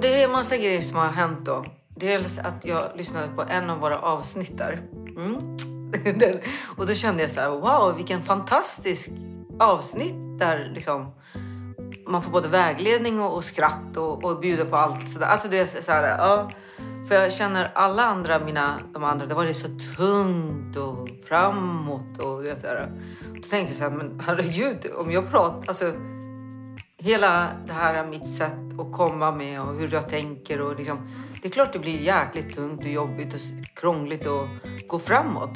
Det är en massa grejer som har hänt då. Dels att jag lyssnade på en av våra avsnitt där. Mm. och då kände jag så här, wow vilken fantastisk avsnitt där liksom man får både vägledning och, och skratt och, och bjuda på allt. Så där. Alltså det är så här, ja. För jag känner alla andra, mina, de andra, det var det så tungt och framåt och det där. Då tänkte jag så här, men herregud, om jag pratar, alltså hela det här mitt sätt att komma med och hur jag tänker och liksom, det är klart det blir jäkligt tungt och jobbigt och krångligt att gå framåt.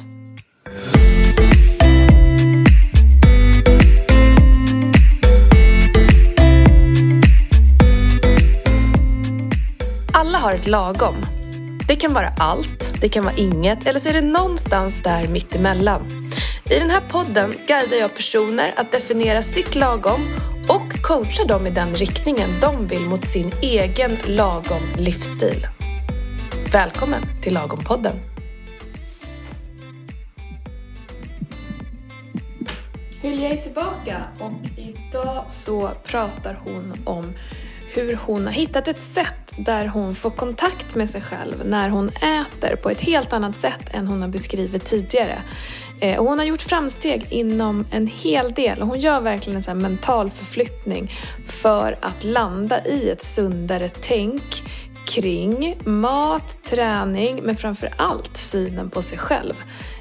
Alla har ett lagom. Det kan vara allt, det kan vara inget eller så är det någonstans där mittemellan. I den här podden guidar jag personer att definiera sitt lagom och coachar dem i den riktningen de vill mot sin egen lagom livsstil. Välkommen till Lagom-podden! Hylja är tillbaka och idag så pratar hon om hur hon har hittat ett sätt där hon får kontakt med sig själv när hon äter på ett helt annat sätt än hon har beskrivit tidigare. Eh, och hon har gjort framsteg inom en hel del och hon gör verkligen en sån mental förflyttning för att landa i ett sundare tänk kring mat, träning men framför allt synen på sig själv.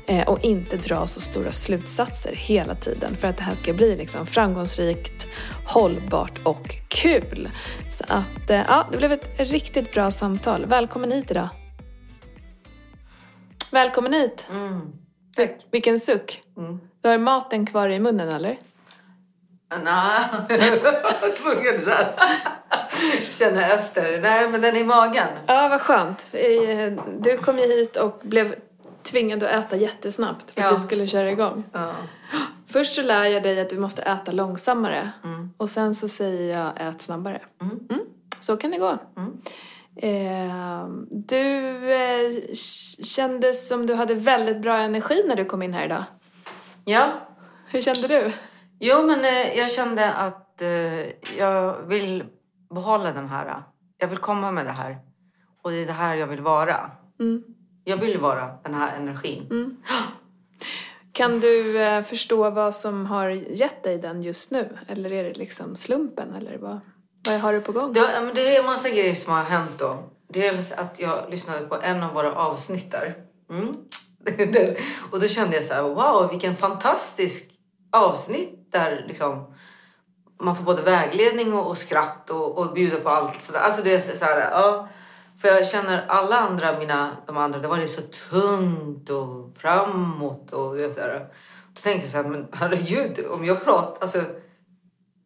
Eh, och inte dra så stora slutsatser hela tiden för att det här ska bli liksom framgångsrikt, hållbart och kul. Så att eh, ja, det blev ett riktigt bra samtal. Välkommen hit idag. Välkommen hit. Mm. Tack. Vilken suck. Mm. Du har maten kvar i munnen eller? Nej, jag var tvungen så här. känna efter. Nej, men den är i magen. Ja, vad skönt. Eh, Du kom ju hit och blev tvingad att äta jättesnabbt för att Ja. vi skulle köra igång. Ja. Först så lär jag dig att du måste äta långsammare Mm. och sen så säger jag ät snabbare. Mm. Så kan det gå. Mm. Eh, du eh, kändes som du hade väldigt bra energi när du kom in här idag. ja, Hur kände du? jo, men eh, jag kände att eh, jag vill behålla den här. Jag vill komma med det här. Och det är det här jag vill vara. Mm. Jag vill vara den här energin. Kan du eh, förstå vad som har gett dig den just nu? Eller är det liksom slumpen? Eller vad, vad har du på gång? Det, ja, men det är en massa grejer som har hänt då. Dels att jag lyssnade på en av våra avsnitt där. Mm. Och då kände jag så här, wow vilken fantastisk avsnitt där liksom man får både vägledning och, och skratt och, och bjuda på allt. Så där. Alltså det är så så här, ja. För jag känner alla andra, mina, de andra, det var det så tungt och framåt och det där. Då tänkte jag så här, men herregud, om jag pratar, alltså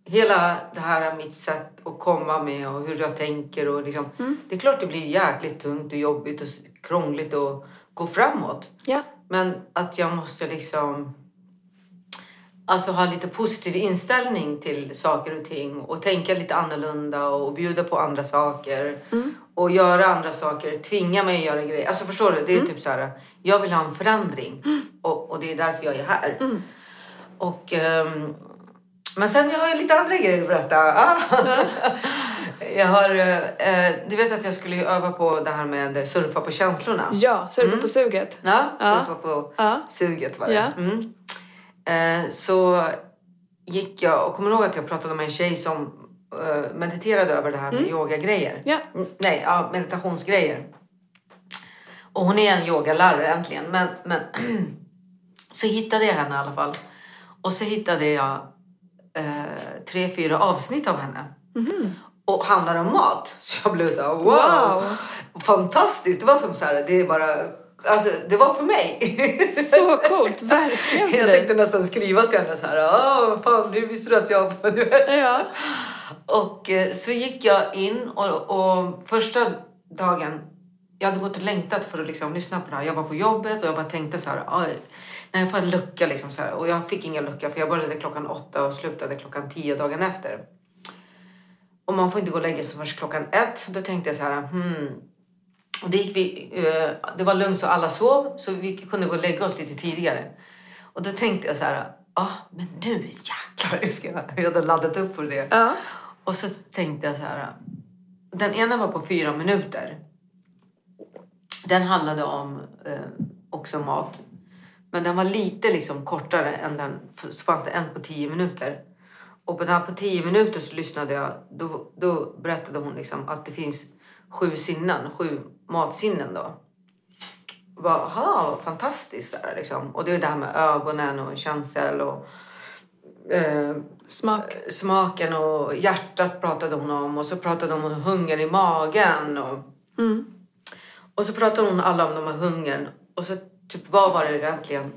hela det här mitt sätt att komma med och hur jag tänker och liksom. Det är klart det blir jäkligt tungt och jobbigt och krångligt att gå framåt. Ja. Men att jag måste liksom alltså ha lite positiv inställning till saker och ting och tänka lite annorlunda och bjuda på andra saker och göra andra saker, tvinga mig att göra grejer. Alltså förstår du? Det är typ så här, jag vill ha en förändring och, och det är därför jag är här. Och, ehm, men sen jag har jag lite andra grejer att berätta. Ah. jag har, eh, du vet att jag skulle öva på det här med surfa på känslorna. Ja, surfa på suget. Ja, Ja. surfa på Ja. suget var det. Ja. Mm. Eh, så gick jag och kommer ihåg att jag pratade med en tjej som eh, mediterade över det här med yogagrejer. Mm. Ja. Mm, nej, ja, meditationsgrejer. Och hon är en yogalärare äntligen. Men, men så hittade jag henne i alla fall. Och så hittade jag eh, tre, fyra avsnitt av henne. Och handlar om mat. Så jag blev så här, wow, Wow. Fantastiskt. Det var som så här, det är bara... Alltså, det var för mig. Så coolt, verkligen för Jag dig. tänkte nästan skriva till henne så här, ah, fan, nu visste du att jag... Ja. Och eh, så gick jag in och, och första dagen, jag hade gått och längtat för att liksom lyssna på det här. Jag var på jobbet och jag bara tänkte så här, "Aj, när jag får en lucka liksom så här. Och jag fick ingen lucka för jag började klockan åtta och slutade klockan tio dagen efter. Och man får inte gå och lägga sig först klockan ett. Då tänkte jag så här, hmm. Och det, gick vi, eh, det var lugnt så alla sov så vi kunde gå och lägga oss lite tidigare. Och då tänkte jag så här, ah, men nu jäklar, jag, ska, jag hade laddat upp för det. Ja. Och så tänkte jag så här. Den ena var på fyra minuter. Den handlade om eh, också mat. Men den var lite liksom kortare än den. Så fanns det en på tio minuter. Och på den här på tio minuter så lyssnade jag. Då, då berättade hon liksom att det finns sju sinnen, sju matsinnen då. Bara, aha, fantastiskt där liksom. Och det är det här med ögonen och känsel och eh, Smak. smaken och hjärtat pratade hon om och så pratade hon om hunger i magen och, och så pratade hon alla om de här hungern och så typ vad var det egentligen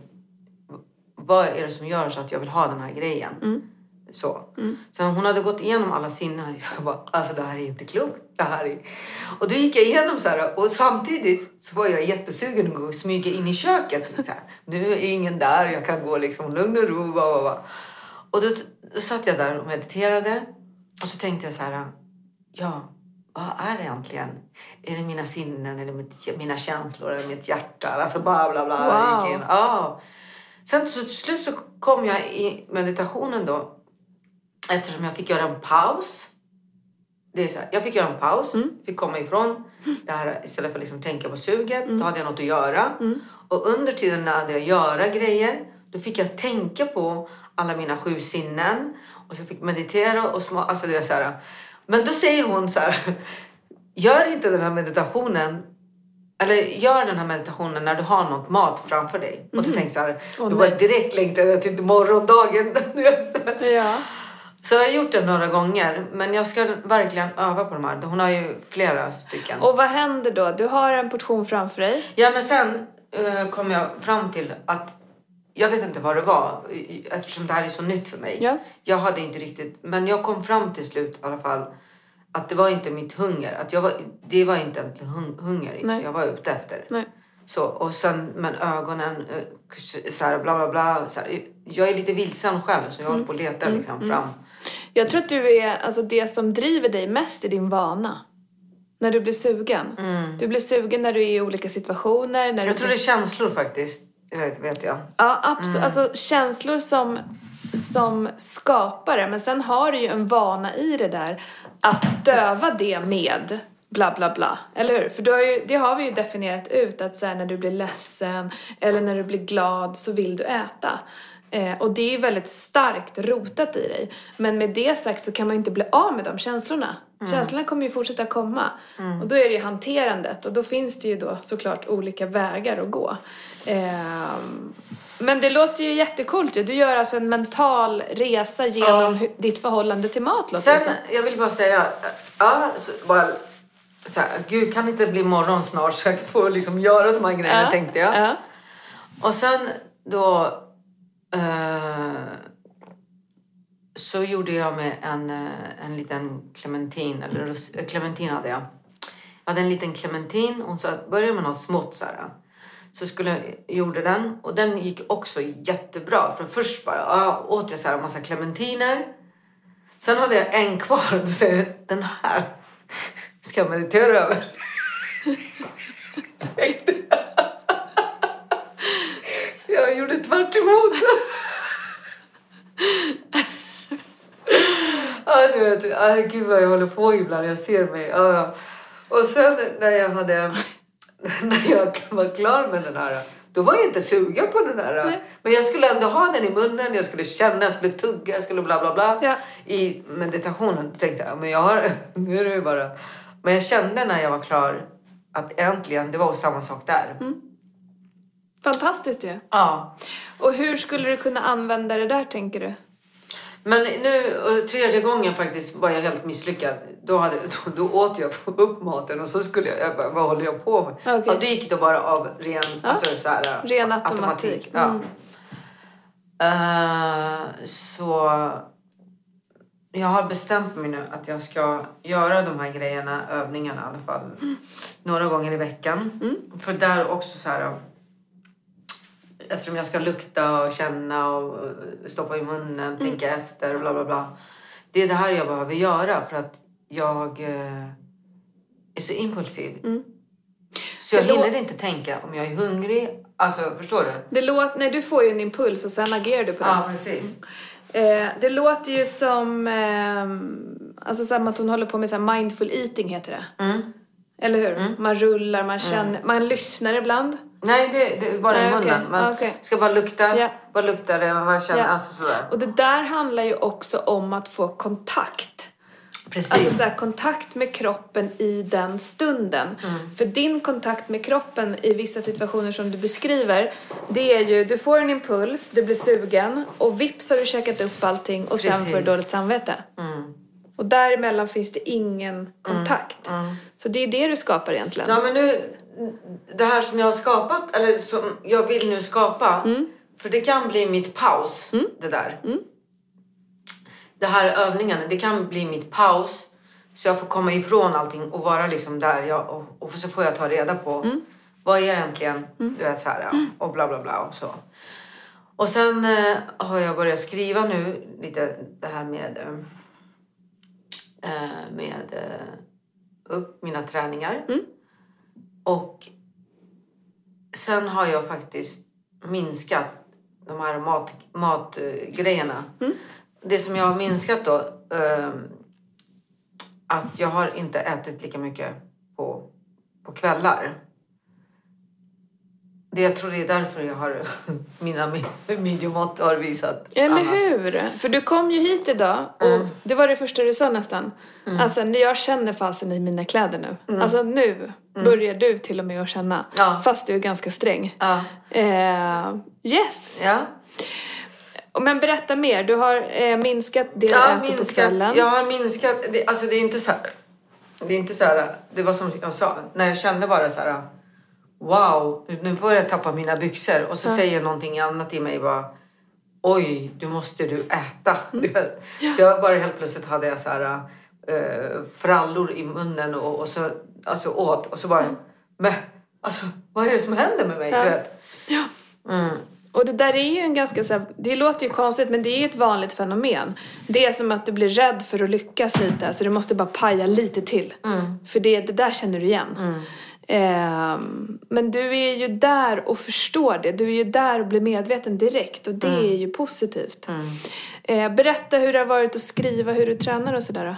vad är det som gör så att jag vill ha den här grejen? Så. så hon hade gått igenom alla sinnen jag bara, alltså det här är inte klokt. Det här är... Och då gick jag igenom så här och samtidigt så var jag jättesugen att gå och smyga in i köket. Så här, nu är ingen där, jag kan gå liksom lugn och ro. Bla, bla, bla. Och då, då satt jag där och mediterade och så tänkte jag så här, ja, vad är det egentligen? Är det mina sinnen eller mitt, mina känslor eller mitt hjärta? Alltså bla bla bla. Wow. Gick in. Ja. Sen så till slut så kom jag i meditationen då eftersom jag fick göra en paus. Det är så här, jag fick göra en paus, fick komma ifrån det här istället för att liksom tänka på suget. Då hade jag något att göra. Och under tiden när jag hade jag göra grejer, då fick jag tänka på alla mina sju sinnen. Och så jag fick meditera och små, alltså det är så här. Men då säger hon så här, gör inte den här meditationen eller gör den här meditationen när du har något mat framför dig. Och du tänker så här, Åh, då bara direkt längtade jag till morgondagen. Du. Ja. Så jag har gjort det några gånger, men jag ska verkligen öva på de här. Hon har ju flera stycken. Och vad händer då? Du har en portion framför dig. Ja, men sen eh, kom jag fram till att jag vet inte vad det var eftersom det här är så nytt för mig. Ja. Jag hade inte riktigt, men jag kom fram till slut i alla fall att det var inte mitt hunger. Att jag var, det var inte en hung, hunger Nej. jag var ute efter. Nej. Så, och sen men ögonen, eh, så här, bla bla bla. Så här, jag är lite vilsen själv så jag håller på att leta liksom, fram. Jag tror att du är, alltså det som driver dig mest är din vana. När du blir sugen. Du blir sugen när du är i olika situationer. När du Jag tror det är känslor faktiskt. Det vet, vet jag. Ja, absolut. Alltså känslor som, som skapare. Men sen har du ju en vana i det där att döva det med bla bla bla. Eller hur? För du har ju, det har vi ju definierat ut att så här, när du blir ledsen eller när du blir glad så vill du äta. Eh, och det är ju väldigt starkt rotat i dig. Men med det sagt så kan man ju inte bli av med de känslorna. Känslorna kommer ju fortsätta komma. Och då är det ju hanterandet och då finns det ju då såklart olika vägar att gå. Ehm, men det låter ju jättekult ju. Du gör alltså en mental resa genom hu- ditt förhållande till mat låter Sen, jag vill bara säga, ja, så, bara, så här, gud kan det inte bli morgon snart så jag får liksom göra de här grejerna Ja, tänkte jag. Ja. Och sen då Eh, så gjorde jag med en, eh, en liten clementin, eller eh, clementin hade jag. Jag hade en liten clementin hon sa att börja med något smått så här. Så skulle jag, gjorde den och den gick också jättebra. För först bara åt jag så här en massa clementiner. Sen hade jag en kvar och då säger jag, den här ska jag meditera över. Jag. Gjorde tvärt emot. Ja, du vet, aj, gud vad jag håller på ibland. Jag ser mig. Ja. Och sen när jag hade när jag var klar med den här då var jag inte sugen på den här. Nej. Men jag skulle ändå ha den i munnen, jag skulle känna, jag skulle tugga, jag skulle bla bla bla. Ja. I meditationen tänkte jag, men jag har, nu är det ju bara... Men jag kände när jag var klar att äntligen, det var samma sak där. Fantastiskt ju. Ja. Och hur skulle du kunna använda det där tänker du? Men nu, tredje gången faktiskt var jag helt misslyckad. Då, hade, då, då åt jag upp maten och så skulle jag, jag bara, vad håller jag på med? Okej. Ja, då gick det bara av ren, alltså, så här, Ren automatik. Ja. Mm. Eh, så jag har bestämt mig nu att jag ska göra de här grejerna, övningarna i alla fall, några gånger i veckan. För där också så här eftersom jag ska lukta och känna och stoppa i munnen, tänka efter och bla bla bla. Det är det här jag behöver göra för att jag eh, är så impulsiv. Så jag hinner inte tänka om jag är hungrig. Alltså, förstår du? Det låter, nej, du får ju en impuls och sen agerar du på den. Ja, precis. Eh, det låter ju som, eh, alltså som att hon håller på med så mindful eating heter det. Mm. Eller hur? Man rullar, man känner, man lyssnar ibland. Nej, det, det är bara i Nej, munnen. okej. Man Okej. ska bara lukta. Ja. Vad luktar det? Vad känner Ja. Alltså sådär. Och det där handlar ju också om att få kontakt. Precis. Alltså så här, kontakt med kroppen i den stunden. För din kontakt med kroppen i vissa situationer som du beskriver, det är ju, du får en impuls, du blir sugen och vips har du käkat upp allting och sen Precis. får du dåligt samvete. Och däremellan finns det ingen kontakt. Så det är det du skapar egentligen. Ja, men nu, det här som jag har skapat, eller som jag vill nu skapa, Mm. för det kan bli mitt paus, det där. Det här övningarna, det kan bli mitt paus. Så jag får komma ifrån allting och vara liksom där. Jag, och, och så får jag ta reda på Mm. vad är egentligen, du vet så här, ja, och bla bla bla och så. Och sen eh, har jag börjat skriva nu lite det här med, eh, eh, med eh, upp mina träningar. Och sen har jag faktiskt minskat de här mat, matgrejerna. Det som jag har minskat då, eh, att jag har inte ätit lika mycket på, på kvällar. Det, jag tror det är därför jag har, mina mi- midjemått har visat Eller annat. hur? För du kom ju hit idag och det var det första du sa nästan. Alltså, när jag känner fasen i mina kläder nu. Alltså nu börjar du till och med att känna. Ja. Fast du är ganska sträng. Ja. Eh, yes! Ja. Men berätta mer. Du har eh, minskat det du har äter på minskat. kvällen. Jag har minskat. Det, alltså det är inte så här. Det är inte så här. Det var som jag sa. När jag kände bara så här. Wow, nu börjar jag tappa mina byxor. Och så säger någonting annat i mig bara. Oj, du måste du äta. Mm. Så jag bara helt plötsligt hade jag så här. Uh, frallor i munnen och, och så alltså åt. Och så bara. Men alltså vad är det som händer med mig? Ja. Du vet. Ja. Mm. Och det där är ju en ganska så här, det låter ju konstigt men det är ju ett vanligt fenomen. Det är som att du blir rädd för att lyckas lite så du måste bara paja lite till. För det, det där känner du igen. Ehm, men du är ju där och förstår det. Du är ju där och blir medveten direkt och det är ju positivt. Eh, berätta hur det har varit att skriva, hur du tränar och sådär.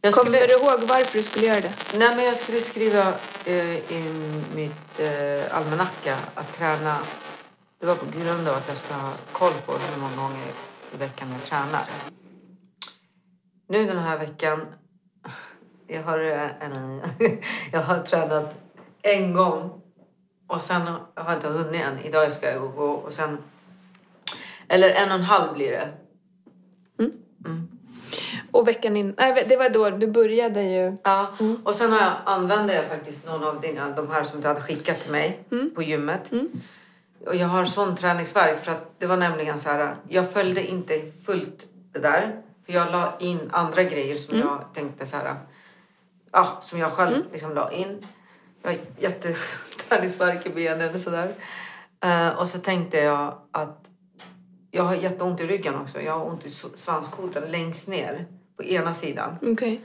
Jag Kommer skulle- du ihåg varför du skulle göra det? Nej, men jag skulle skriva eh, i mitt eh, almanacka att träna. Det var på grund av att jag ska ha koll på hur många gånger i veckan jag tränar. Nu den här veckan, jag har, eh, en, jag har tränat en gång och sen har jag inte hunnit än. Idag ska jag gå och sen... Eller en och en halv blir det. Och veckan in, nej, det var då du började ju. Ja, och sen har jag, använde jag faktiskt någon av dina, de här som du hade skickat till mig på gymmet. Och jag har sån träningsvärk för att det var nämligen så här, jag följde inte fullt det där. För jag la in andra grejer som jag tänkte så här, ja, som jag själv liksom la in. Jag har jätteträningsvärk i benen och sådär. Eh, och så tänkte jag att jag har jätteont i ryggen också. Jag har ont i svanskotan längst ner på ena sidan. Okej.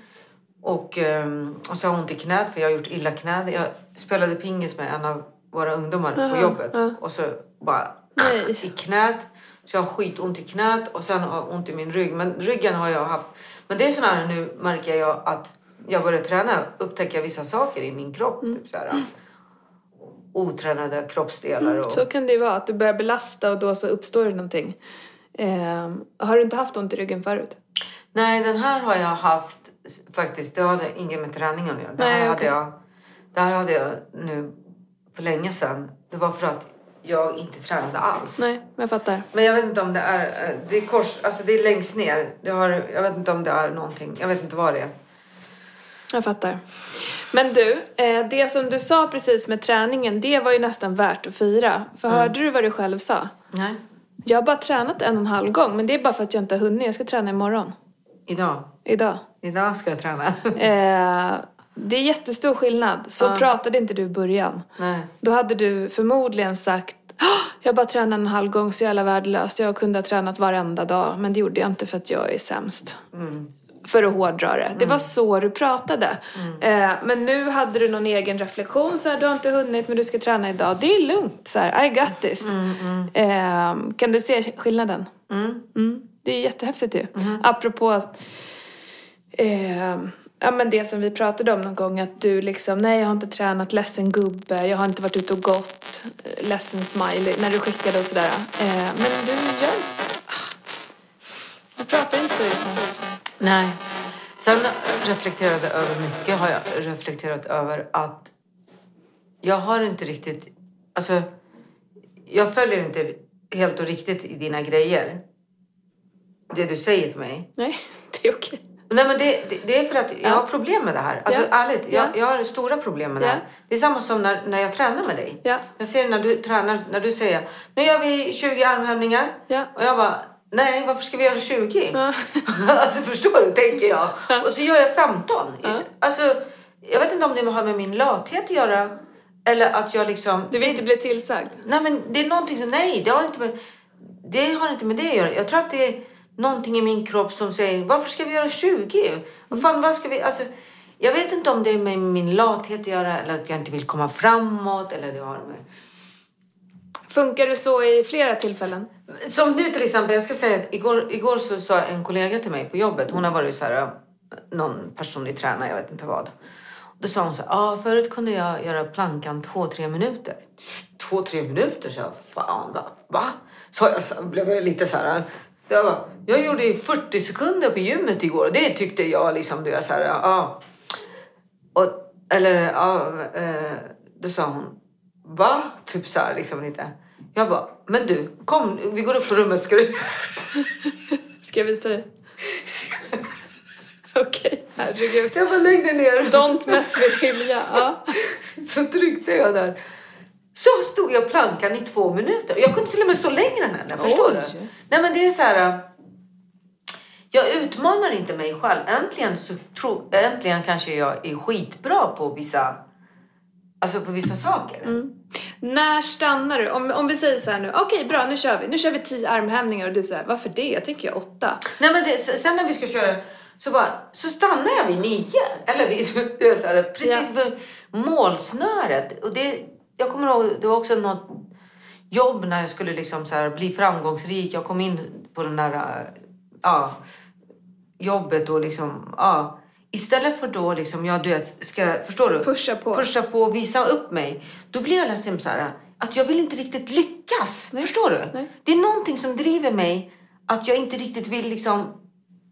Och, ehm, och så har jag ont i knät för jag har gjort illa knät. Jag spelade pingis med en av våra ungdomar Aha, på jobbet. ja. Och så bara Nej. i knät. Så jag har skitont i knät och sen har jag ont i min rygg. Men ryggen har jag haft. Men det är sådär här nu märker jag att jag börjar träna. Upptäcker jag vissa saker i min kropp. Mm. Typ så här, otränade kroppsdelar. Och, Så kan det ju vara, att du börjar belasta och då så uppstår det någonting. Ehm, har du inte haft ont i ryggen förut? Nej, den här har jag haft faktiskt. Det hade inget med träningen att göra. Det Nej, här, okej. hade jag, det här hade jag nu för länge sedan. Det var för att jag inte tränade alls. Nej, jag fattar. Men jag vet inte om det är... eh, Det är kors, alltså det är längst ner. Det har, jag vet inte om det är någonting. Jag vet inte vad det är. Jag fattar. Men du, eh, det som du sa precis med träningen, det var ju nästan värt att fira. För hörde du vad du själv sa? Nej. Jag har bara tränat en och en halv gång, men det är bara för att jag inte har hunnit. Jag ska träna imorgon. Idag. Idag. Idag ska jag träna. Eh, det är jättestor skillnad. Så Ja. pratade inte du i början. Nej. Då hade du förmodligen sagt "Åh, jag bara tränade en halv gång så jävla värdelöst. Jag kunde ha tränat varenda dag. Men det gjorde jag inte för att jag är sämst. För att hårdra det. Det var så du pratade. Eh, men nu hade du någon egen reflektion. Så här, du har inte hunnit men du ska träna idag. Det är lugnt. Så här, I got this. Eh, kan du se skillnaden? Mm. Det är jättehäftigt ju. Apropå eh, ja, men det som vi pratade om någon gång. Att du liksom, nej jag har inte tränat, ledsen gubbe. Jag har inte varit ute och gått, eh, ledsen smiley. När du skickade och sådär. Eh, men du gör... Du pratar inte så just nu. Nej. Sen reflekterade jag över mycket har jag reflekterat över att jag har inte riktigt, alltså jag följer inte helt och riktigt i dina grejer. Det du säger till mig. Nej, det är okej. Nej men det, det, det är för att jag har problem med det här. Alltså Ja. ärligt, jag, Ja. jag har stora problem med det Ja. här. Det är samma som när, när jag tränar med dig. Ja. Jag ser när du tränar, när du säger nu gör vi 20 armhävningar. Ja. Och jag bara, nej varför ska vi göra 20? Ja. alltså förstår du, tänker jag. Och så gör jag 15. Alltså, jag vet inte om det har med min lathet att göra. Eller att jag liksom... Du vill inte bli tillsagd? Nej men det är någonting som, nej det har inte med det, har inte med det att göra. Jag tror att det är någonting i min kropp som säger varför ska vi göra 20? Vad fan, vad ska vi, alltså, jag vet inte om det är med min lathet att göra eller att jag inte vill komma framåt eller det har med... Funkar du så i flera tillfällen? Som nu till exempel, jag ska säga att igår, igår så sa en kollega till mig på jobbet, hon har varit så här, eh, någon personlig tränare, jag vet inte vad. Då sa hon så här, ah, förut kunde jag göra plankan två, tre minuter. Två, tre minuter? Så jag, fan va? Va? Så jag, så blev jag lite så här, eh, jag, jag gjorde 40 sekunder på gymmet igår och det tyckte jag liksom, du är så här, ja. Och, eller ja, eh, då sa hon, va? Typ så här liksom lite. Jag bara, men du, kom, vi går upp på rummet ska du... Ska jag visa dig? Okej, herregud. Jag bara, lägg dig ner. Don't mess with Hilja. Ja. Så tryckte jag där. Så stod jag plankan i två minuter. Jag kunde till och med stå längre än henne. Förstår Oj. du? Nej men det är så här. äh, Jag utmanar inte mig själv. Äntligen, så tro, äntligen kanske jag är skitbra på vissa, alltså på vissa saker. När stannar du? Om, om vi säger så här nu, okej bra nu kör vi. Nu kör vi tio armhävningar och du säger varför det? Jag tänker jag åtta. Nej men det, sen när vi ska köra så, bara, så stannar jag vid nio. Eller vid, så här, precis vid målsnöret. Och det, jag kommer ihåg, det var också något jobb när jag skulle liksom så här bli framgångsrik. Jag kom in på den där äh, ja, jobbet och liksom, ja. Istället för då liksom, jag du vet, ska, förstår du? Pusha på. Pusha på och visa upp mig. Då blir jag liksom så här, att jag vill inte riktigt lyckas. Förstår du? Nej. Det är någonting som driver mig att jag inte riktigt vill liksom...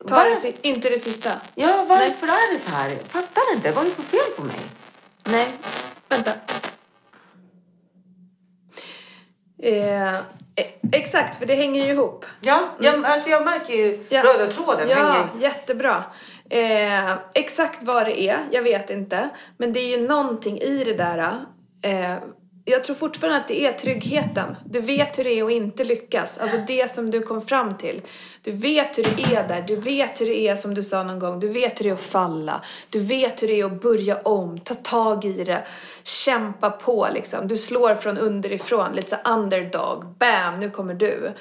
Ta Var- det, inte det sista. Ja, varför är det så här? Jag fattar inte. Vad är det för fel på mig? Nej, vänta. Eh, exakt, för det hänger ju ihop. Ja, jag, alltså jag märker ju Mm. Ja. röda tråden. Ja, hänger. jättebra. Eh, exakt vad det är, jag vet inte. Men det är ju någonting i det där. Eh, jag tror fortfarande att det är tryggheten. Du vet hur det är att inte lyckas. Alltså det som du kom fram till. Du vet hur det är där. Du vet hur det är som du sa någon gång. Du vet hur det är att falla. Du vet hur det är att börja om. Ta tag i det. Kämpa på liksom. Du slår från underifrån. Lite så underdog. Bam, nu kommer du.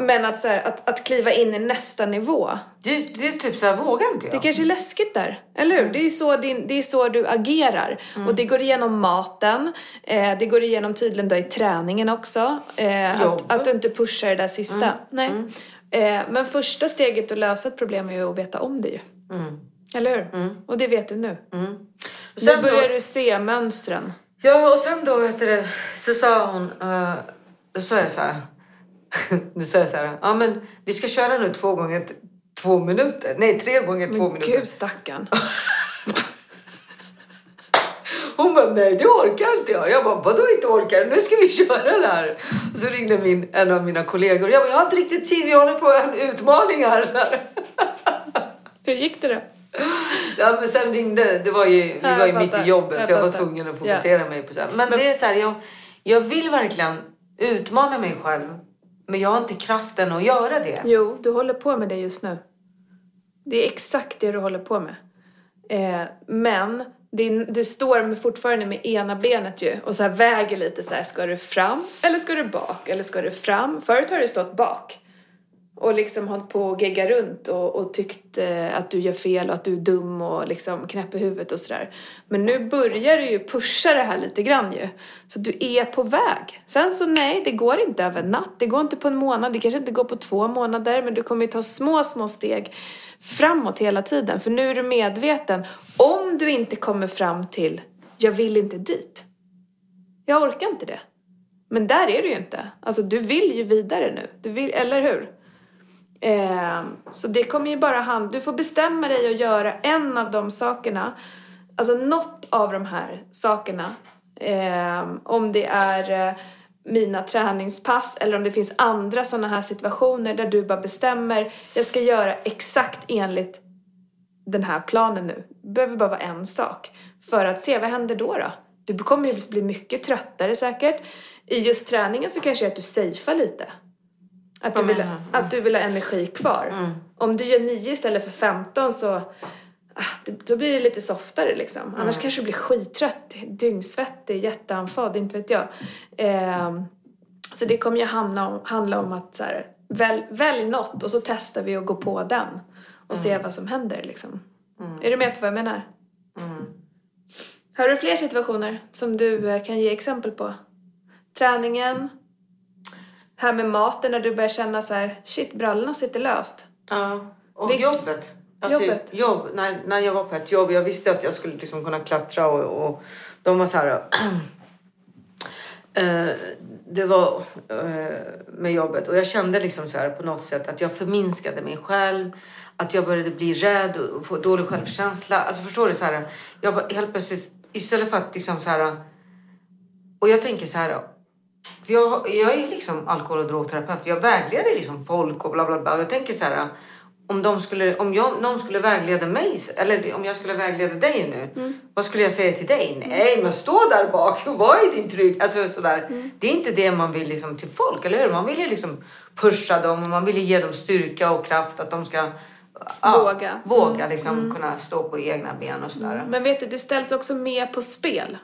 Men att, så här, att, att kliva in i nästa nivå. Det, det är typ så här, vågar inte jag. Det kanske är läskigt där, eller hur? Det är så, din, det är så du agerar. Mm. Och det går igenom maten, eh, det går igenom tydligen då i träningen också. Eh, att, att du inte pushar det där sista. Mm. Nej. Eh, men första steget att lösa ett problem är ju att veta om det ju. Eller hur? Och det vet du nu. Mm. Och Nu sen börjar då, du se mönstren. ja, och sen då du, det, så sa hon... Uh, då sa jag så här... då sa jag så här... Ja, men vi ska köra nu två gånger två minuter. Nej, tre gånger två Men minuter. gud stackarn. Hon bara, nej det orkar inte jag. Jag bara, vadå inte orkar? Nu ska vi köra det här. Och så ringde min, en av mina kollegor. Jag bara, jag har inte riktigt tid. Vi håller på en utmaning här. Hur gick det då? Ja, men sen ringde, det var ju, vi var ju mitt i jobbet Jag så jag var tvungen att fokusera mig på så här. Men, det är så här, jag, jag vill verkligen utmana mig själv. Men jag har inte kraften att göra det. Jo, du håller på med det just nu. Det är exakt det du håller på med. Eh, men din, du står med, fortfarande med ena benet ju och så här väger lite så här, ska du fram eller ska du bak eller ska du fram? Förut har du stått bak och liksom hållit på och geggat runt och, och tyckt eh, att du gör fel och att du är dum och liksom knäpp i huvudet och sådär. Men nu börjar du ju pusha det här lite grann ju. Så du är på väg. Sen så nej, det går inte över natt. Det går inte på en månad. Det kanske inte går på två månader. Men du kommer ju ta små, små steg framåt hela tiden. För nu är du medveten. Om du inte kommer fram till jag vill inte dit. Jag orkar inte det. Men där är du ju inte. Alltså du vill ju vidare nu. Du vill, eller hur? Eh, så det kommer ju bara hand... Du får bestämma dig att göra en av de sakerna. Alltså något av de här sakerna. Eh, om det är eh, mina träningspass eller om det finns andra sådana här situationer där du bara bestämmer jag ska göra exakt enligt den här planen nu. Det behöver bara vara en sak. För att se, vad händer då då? Du kommer ju bli mycket tröttare säkert. I just träningen så kanske det är att du safear lite. Att du, vill, att du vill ha energi kvar. Mm. Om du gör 9 istället för 15 så ah, då blir det lite softare liksom. Mm. Annars kanske du blir skittrött, dyngsvettig, jätteandfådd, inte vet jag. Ehm, så det kommer ju handla om, handla om att så här, väl, välj något och så testar vi att gå på den. Och Mm. se vad som händer liksom. Är du med på vad jag menar? Mm. Har du fler situationer som du eh, kan ge exempel på? Träningen? Här med maten när du börjar känna så här, shit brallorna sitter löst. Ja. Och Vips. jobbet. Alltså, Jobbet. Jobb, när, när jag var på ett jobb, jag visste att jag skulle liksom kunna klättra och, och de var så här... eh, det var eh, med jobbet och jag kände liksom så här på något sätt att jag förminskade mig själv. Att jag började bli rädd och få dålig självkänsla. Alltså förstår du? Så här, jag bara, helt plötsligt, istället för att liksom så här... Och jag tänker så här... För jag, jag är liksom alkohol och drogterapeut. Jag vägleder liksom folk och bla bla bla. Jag tänker så här... Om, de skulle, om jag, någon skulle vägleda mig, eller om jag skulle vägleda dig nu. Vad skulle jag säga till dig? Nej, men stå där bak och var i din trygg. Alltså sådär. Det är inte det man vill liksom till folk, eller hur? Man vill ju liksom pusha dem och man vill ju ge dem styrka och kraft att de ska ja, Våga. våga liksom kunna stå på egna ben och sådär. Men vet du, det ställs också mer på spel.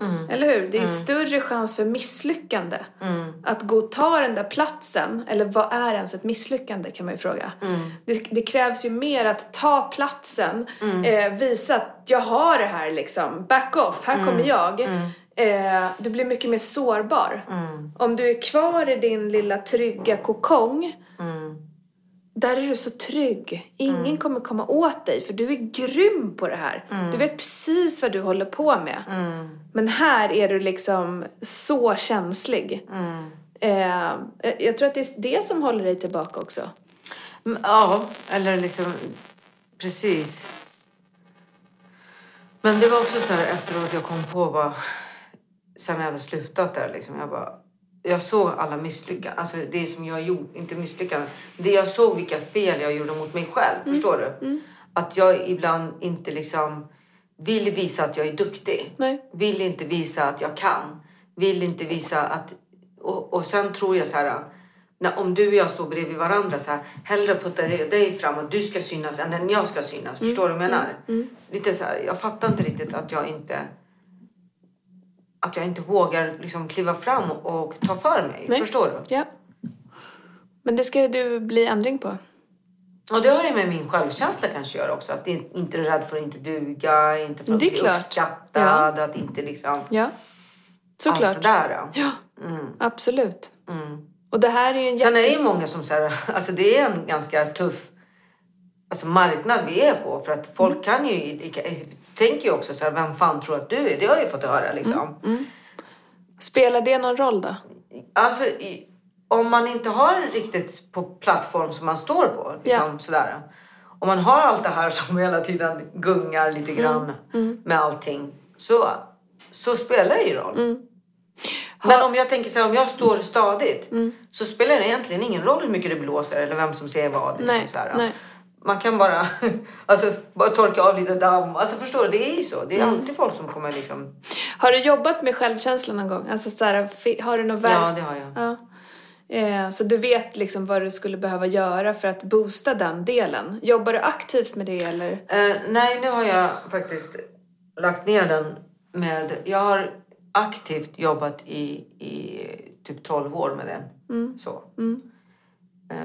Mm. Eller hur? Det är större chans för misslyckande. Mm. Att gå och ta den där platsen, eller vad är ens ett misslyckande kan man ju fråga. Mm. Det, det krävs ju mer att ta platsen, eh, visa att jag har det här liksom, back off, här kommer jag. Eh, du blir mycket mer sårbar. Om du är kvar i din lilla trygga kokong, där är du så trygg. Ingen kommer komma åt dig för du är grym på det här. Du vet precis vad du håller på med. Men här är du liksom så känslig. Eh, jag tror att det är det som håller dig tillbaka också. Mm, Ja, eller liksom precis. Men det var också så här efteråt jag kom på vad sen när jag hade slutat där liksom. Jag bara jag såg alla misslyckanden, alltså det som jag gjort, inte misslyckanden. Det jag såg vilka fel jag gjorde mot mig själv, förstår du? Att jag ibland inte liksom vill visa att jag är duktig. Nej. Vill inte visa att jag kan. Vill inte visa att... Och, och sen tror jag så här... När, om du och jag står bredvid varandra så här, hellre putta dig, dig fram och du ska synas än jag ska synas. Förstår du vad jag menar? Lite så här, jag fattar inte riktigt att jag inte att jag inte vågar liksom kliva fram och ta för mig. Nej. Förstår du? Ja. Men det ska du bli ändring på. Och det har det med min självkänsla kanske gör också. Att in- inte är rädd för att inte duga, inte för att bli uppskattad, att inte liksom... Ja. Allt Såklart. det där. ja. Ja, absolut. Mm. Och det här är ju en Sen är det jättes- ju många som säger, alltså det är en ganska tuff alltså marknad vi är på. För att folk kan ju, tänker ju också så här, vem fan tror att du är? Det har jag ju fått höra liksom. Spelar det någon roll då? Alltså om man inte har riktigt på plattform som man står på, liksom sådär. Om man har allt det här som hela tiden gungar lite grann med allting. Så, så spelar det ju roll. Men om jag tänker så här, om jag står stadigt så spelar det egentligen ingen roll hur mycket det blåser eller vem som säger vad. Liksom, Nej, nej. Man kan bara, alltså, bara torka av lite damm. Alltså förstår du, det är ju så. Det är alltid folk som kommer liksom... Har du jobbat med självkänslan någon gång? Alltså så här, har du något verk? Ja, det har jag. Ja. Eh, så du vet liksom vad du skulle behöva göra för att boosta den delen. Jobbar du aktivt med det eller? Eh, nej, nu har jag faktiskt lagt ner den med... Jag har aktivt jobbat i, i typ 12 år med den. Så. Eh,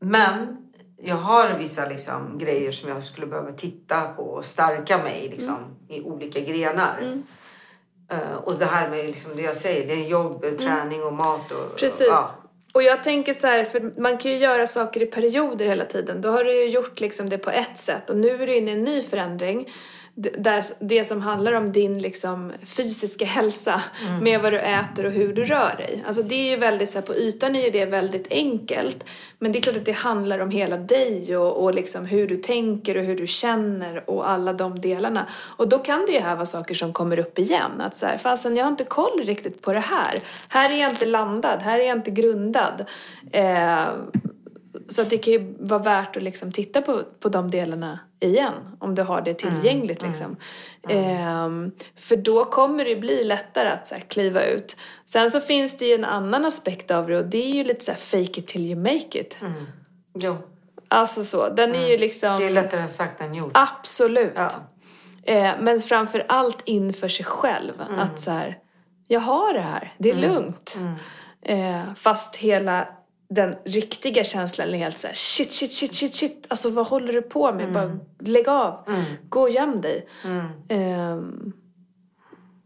Men jag har vissa liksom, grejer som jag skulle behöva titta på och stärka mig liksom, i olika grenar. Eh, och det här med liksom, det jag säger, det är jobb, träning och mat. Och, Precis. ja. Och jag tänker så här, för man kan ju göra saker i perioder hela tiden. Då har du ju gjort liksom det på ett sätt och nu är du inne i en ny förändring. Där det som handlar om din liksom fysiska hälsa med vad du äter och hur du rör dig. Alltså det är ju väldigt så här, på ytan är ju det väldigt enkelt. Men det är klart att det handlar om hela dig och, och liksom hur du tänker och hur du känner och alla de delarna. Och då kan det ju här vara saker som kommer upp igen. Att så här, fasen jag har inte koll riktigt på det här. Här är jag inte landad, här är jag inte grundad. Eh, så att det kan ju vara värt att liksom titta på, på de delarna igen. Om du har det tillgängligt liksom. Ehm, för då kommer det bli lättare att så här, kliva ut. Sen så finns det ju en annan aspekt av det och det är ju lite så här fake it till you make it. Jo, Alltså så, den är ju liksom... det är lättare sagt än gjort. Absolut. Ja. Eh, men framför allt inför sig själv. Att så här, jag har det här, det är lugnt. Eh, fast hela den riktiga känslan är helt så här, shit, shit, shit, shit, shit. Alltså vad håller du på med? Bara lägg av. Gå och göm dig. Ehm,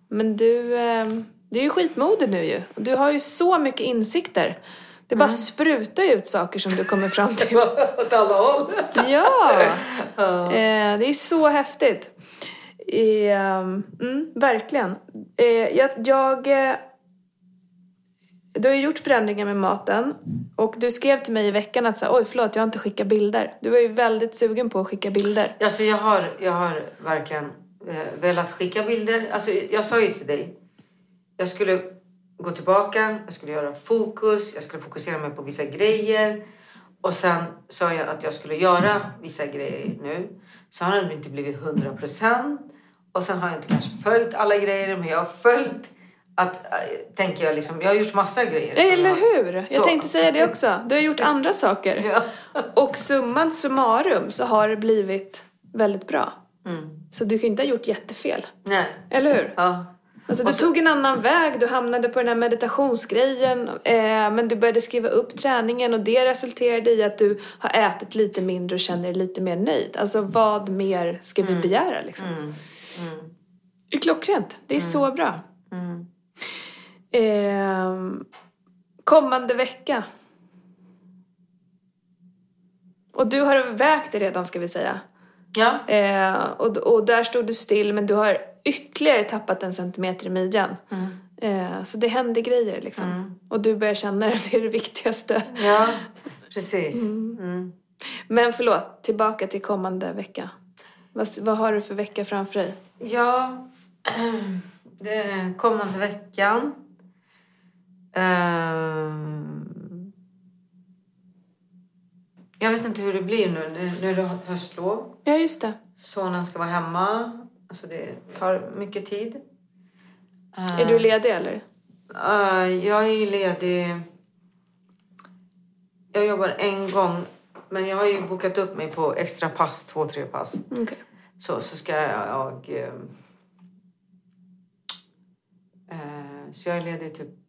men du, ehm, du är ju skitmodig nu ju. Du har ju så mycket insikter. Det bara sprutar ut saker som du kommer fram till. Åt alla håll. Ja! Eh, det är så häftigt. Mm, verkligen. Eh, jag, jag, du har ju gjort förändringar med maten och du skrev till mig i veckan att så här, oj förlåt jag har inte skickat bilder. Du var ju väldigt sugen på att skicka bilder. Alltså jag har, jag har verkligen eh, velat skicka bilder. Alltså jag sa ju till dig. Jag skulle gå tillbaka, jag skulle göra fokus, jag skulle fokusera mig på vissa grejer. Och sen sa jag att jag skulle göra vissa grejer nu. Så har det inte blivit 100 procent. Och sen har jag inte kanske följt alla grejer, men jag har följt att, äh, tänker jag liksom, jag har gjort massa grejer. Eller jag- hur? Jag Så. tänkte säga det också. Du har gjort andra saker. Ja. Och summan summarum så har det blivit väldigt bra. Mm. Så du kan inte ha gjort jättefel. Nej. Eller hur? Ja. Alltså du tog en annan väg, du hamnade på den här meditationsgrejen eh, men du började skriva upp träningen och det resulterade i att du har ätit lite mindre och känner dig lite mer nöjd. Alltså vad mer ska vi begära liksom? Det är klockrent, det är så bra. Eh, kommande vecka. Och du har vägt det redan ska vi säga. Ja. Eh, och, och där stod du still men du har ytterligare tappat en centimeter i midjan. Eh, så det händer grejer liksom. Och du börjar känna det, det är det viktigaste. ja, precis. Mm. Men förlåt, tillbaka till kommande vecka. Vad, vad har du för vecka framför dig? Ja, det kommande veckan. Ehm, jag vet inte hur det blir nu. Nu- är det höstlov. Ja, just det. Sonen ska vara hemma. Alltså det tar mycket tid. Är du ledig eller? Eh, jag är ledig... Jag jobbar en gång. Men jag har ju bokat upp mig på extra pass, två, tre pass. Okej. Så, så ska jag... så jag är ledig typ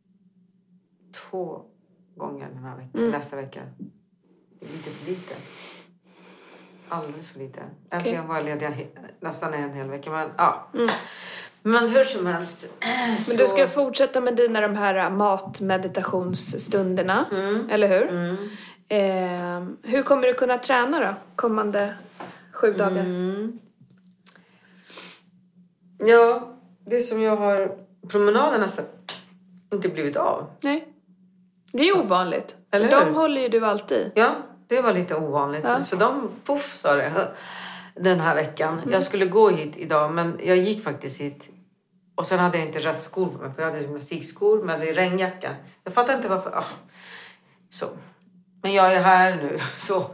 två gånger den här veckan, nästa vecka. Det är lite för lite. Alldeles för lite. Äntligen var jag ledig nästan en hel vecka. Men, ja. men hur som helst. Men du ska fortsätta med dina de här matmeditationsstunderna, eller hur? Eh, hur kommer du kunna träna då, kommande sju dagar? Ja, det som jag har... Promenaden nästan inte blivit av. Nej. Det är ovanligt. Eller De hur? håller ju du alltid. Ja, det var lite ovanligt. Ja. Så de poff sa det den här veckan. Jag skulle gå hit idag men jag gick faktiskt hit. Och sen hade jag inte rätt skor på mig för jag hade gymnastikskor men det är regnjacka. Jag fattar inte varför. Ah. Så. Men jag är här nu så.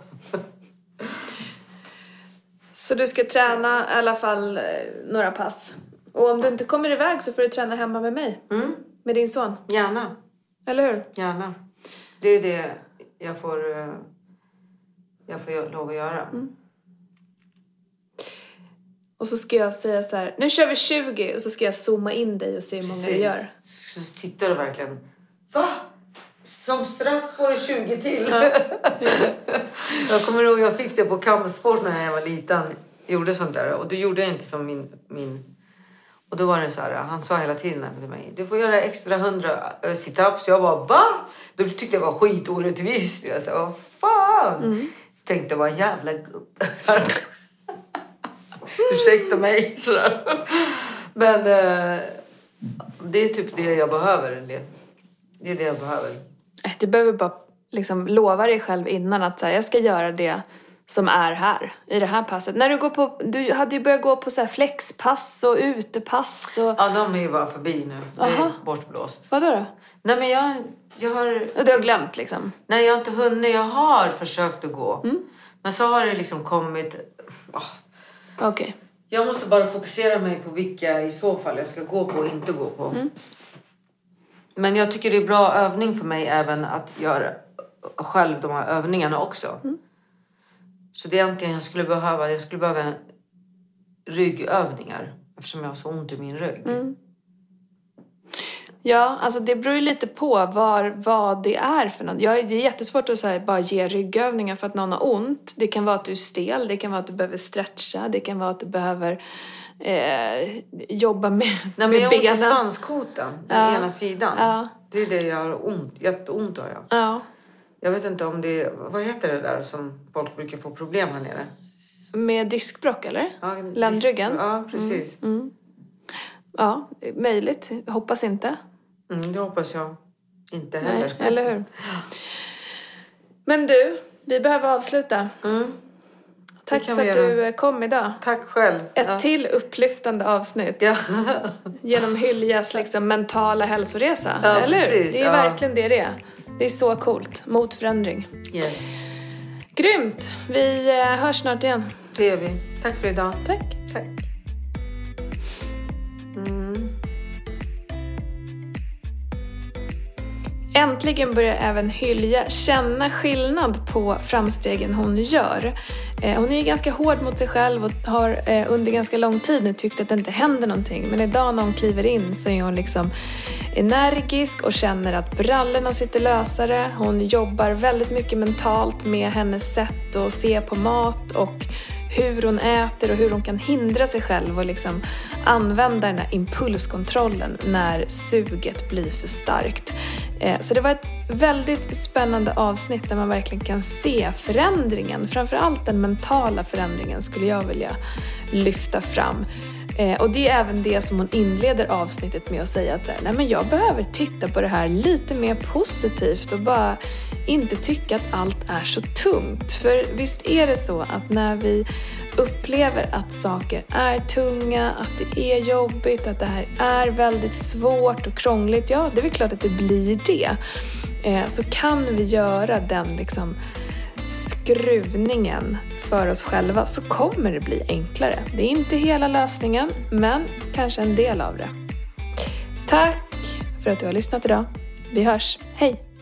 Så du ska träna i alla fall eh, några pass. Och om du inte kommer iväg så får du träna hemma med mig. Mm, Med din son. gärna, Eller hur? gärna. Det är det jag får, eh, jag får lov att göra. Och så ska jag säga så här, nu kör vi 20 och så ska jag zooma in dig och se hur många du gör. Så tittar du verkligen. Va? som straff får du 20 till. jag kommer ihåg jag fick det på kampsport när jag var liten. Gjorde sånt där. Och då gjorde jag inte som min, min och då var det så här, han sa hela tiden till mig, du får göra extra hundra eh, situps. Jag bara, va? Då tyckte jag var skitorättvist. Jag sa, vad fan? Mm. Tänkte, en jävla gubbe. Ursäkta mig. Men eh, det är typ det jag behöver. Det är det jag behöver. Du behöver bara liksom lova dig själv innan att så här, jag ska göra det som är här, i det här passet. När du, går på, du hade ju börjat gå på så flexpass och utepass. Och... Ja, de är ju bara förbi nu. Det är bortblåst. Vadå då? Nej, men jag, jag har... Du har glömt liksom? Nej, jag har inte hunnit. Jag har försökt att gå. Mm. Men så har det liksom kommit... Oh. Okej. Okay. Jag måste bara fokusera mig på vilka i så fall jag ska gå på och inte gå på. Mm. Men jag tycker det är bra övning för mig även att göra själv de här övningarna också. Mm. Så det är egentligen jag skulle behöva, jag skulle behöva ryggövningar eftersom jag har så ont i min rygg. Mm. Ja, alltså det beror ju lite på var, vad det är för något. Ja, det är jättesvårt att här, bara ge ryggövningar för att någon har ont. Det kan vara att du är stel, det kan vara att du behöver stretcha, det kan vara att du behöver eh, jobba med, Nej, men med jag benen. Jag har ont i svanskotan, ja. ena sidan. Ja. Det är det jag har ont, jätteont har jag. Ja. Jag vet inte om det är, vad heter det där som folk brukar få problem här nere? Med diskbråck eller? Ja, Ländryggen? Ja, precis. Mm, mm. Ja, möjligt. Hoppas inte. Mm, det hoppas jag inte heller. Nej, eller hur? Men du, vi behöver avsluta. Mm. Tack för att du kom idag. Tack själv. Ett ja. till upplyftande avsnitt. Ja. Genom Hyljas liksom, mentala hälsoresa. Ja, eller? Precis, det är verkligen det det är. Det är så coolt. Mot förändring. Yes. Grymt! Vi eh, hörs snart igen. Det gör vi. Tack för idag. Tack. Tack. Äntligen börjar även Hylja känna skillnad på framstegen hon gör. Eh, hon är ju ganska hård mot sig själv och har eh, under ganska lång tid nu tyckt att det inte händer någonting. Men idag när hon kliver in så är hon liksom energisk och känner att brallorna sitter lösare. Hon jobbar väldigt mycket mentalt med hennes sätt att se på mat och hur hon äter och hur hon kan hindra sig själv och liksom använda den här impulskontrollen när suget blir för starkt. Eh, så det var ett väldigt spännande avsnitt där man verkligen kan se förändringen, framförallt den mentala förändringen skulle jag vilja lyfta fram. Eh, och det är även det som hon inleder avsnittet med att säga att nej men jag behöver titta på det här lite mer positivt och bara inte tycka att allt är så tungt. För visst är det så att när vi upplever att saker är tunga, att det är jobbigt, att det här är väldigt svårt och krångligt, ja det är väl klart att det blir det. Eh, så kan vi göra den liksom skruvningen för oss själva så kommer det bli enklare. Det är inte hela lösningen, men kanske en del av det. Tack för att du har lyssnat idag. Vi hörs. Hej!